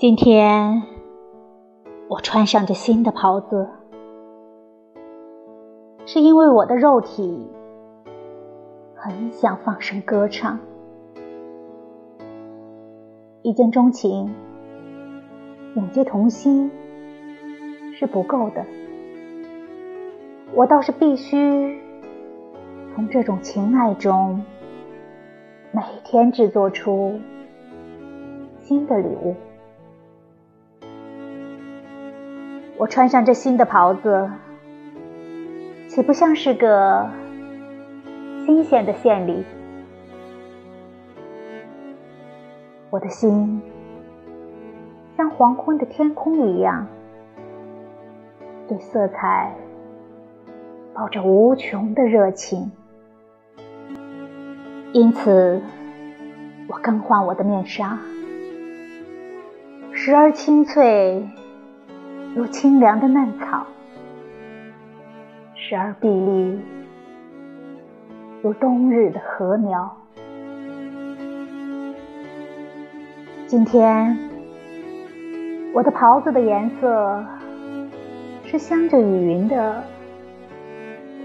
今天我穿上这新的袍子，是因为我的肉体很想放声歌唱。一见钟情、永结同心是不够的，我倒是必须从这种情爱中每天制作出新的礼物。我穿上这新的袍子，岂不像是个新鲜的献礼？我的心像黄昏的天空一样，对色彩抱着无穷的热情。因此，我更换我的面纱，时而清脆如清凉的嫩草，时而碧绿如冬日的禾苗。今天，我的袍子的颜色是镶着雨云的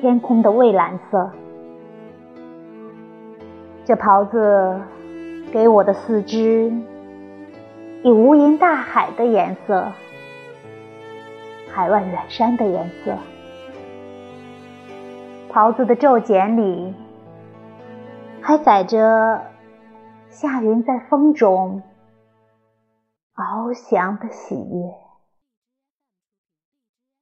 天空的蔚蓝色。这袍子给我的四肢以无垠大海的颜色，海外远山的颜色。袍子的皱茧里还载着夏云在风中。翱翔的喜悦。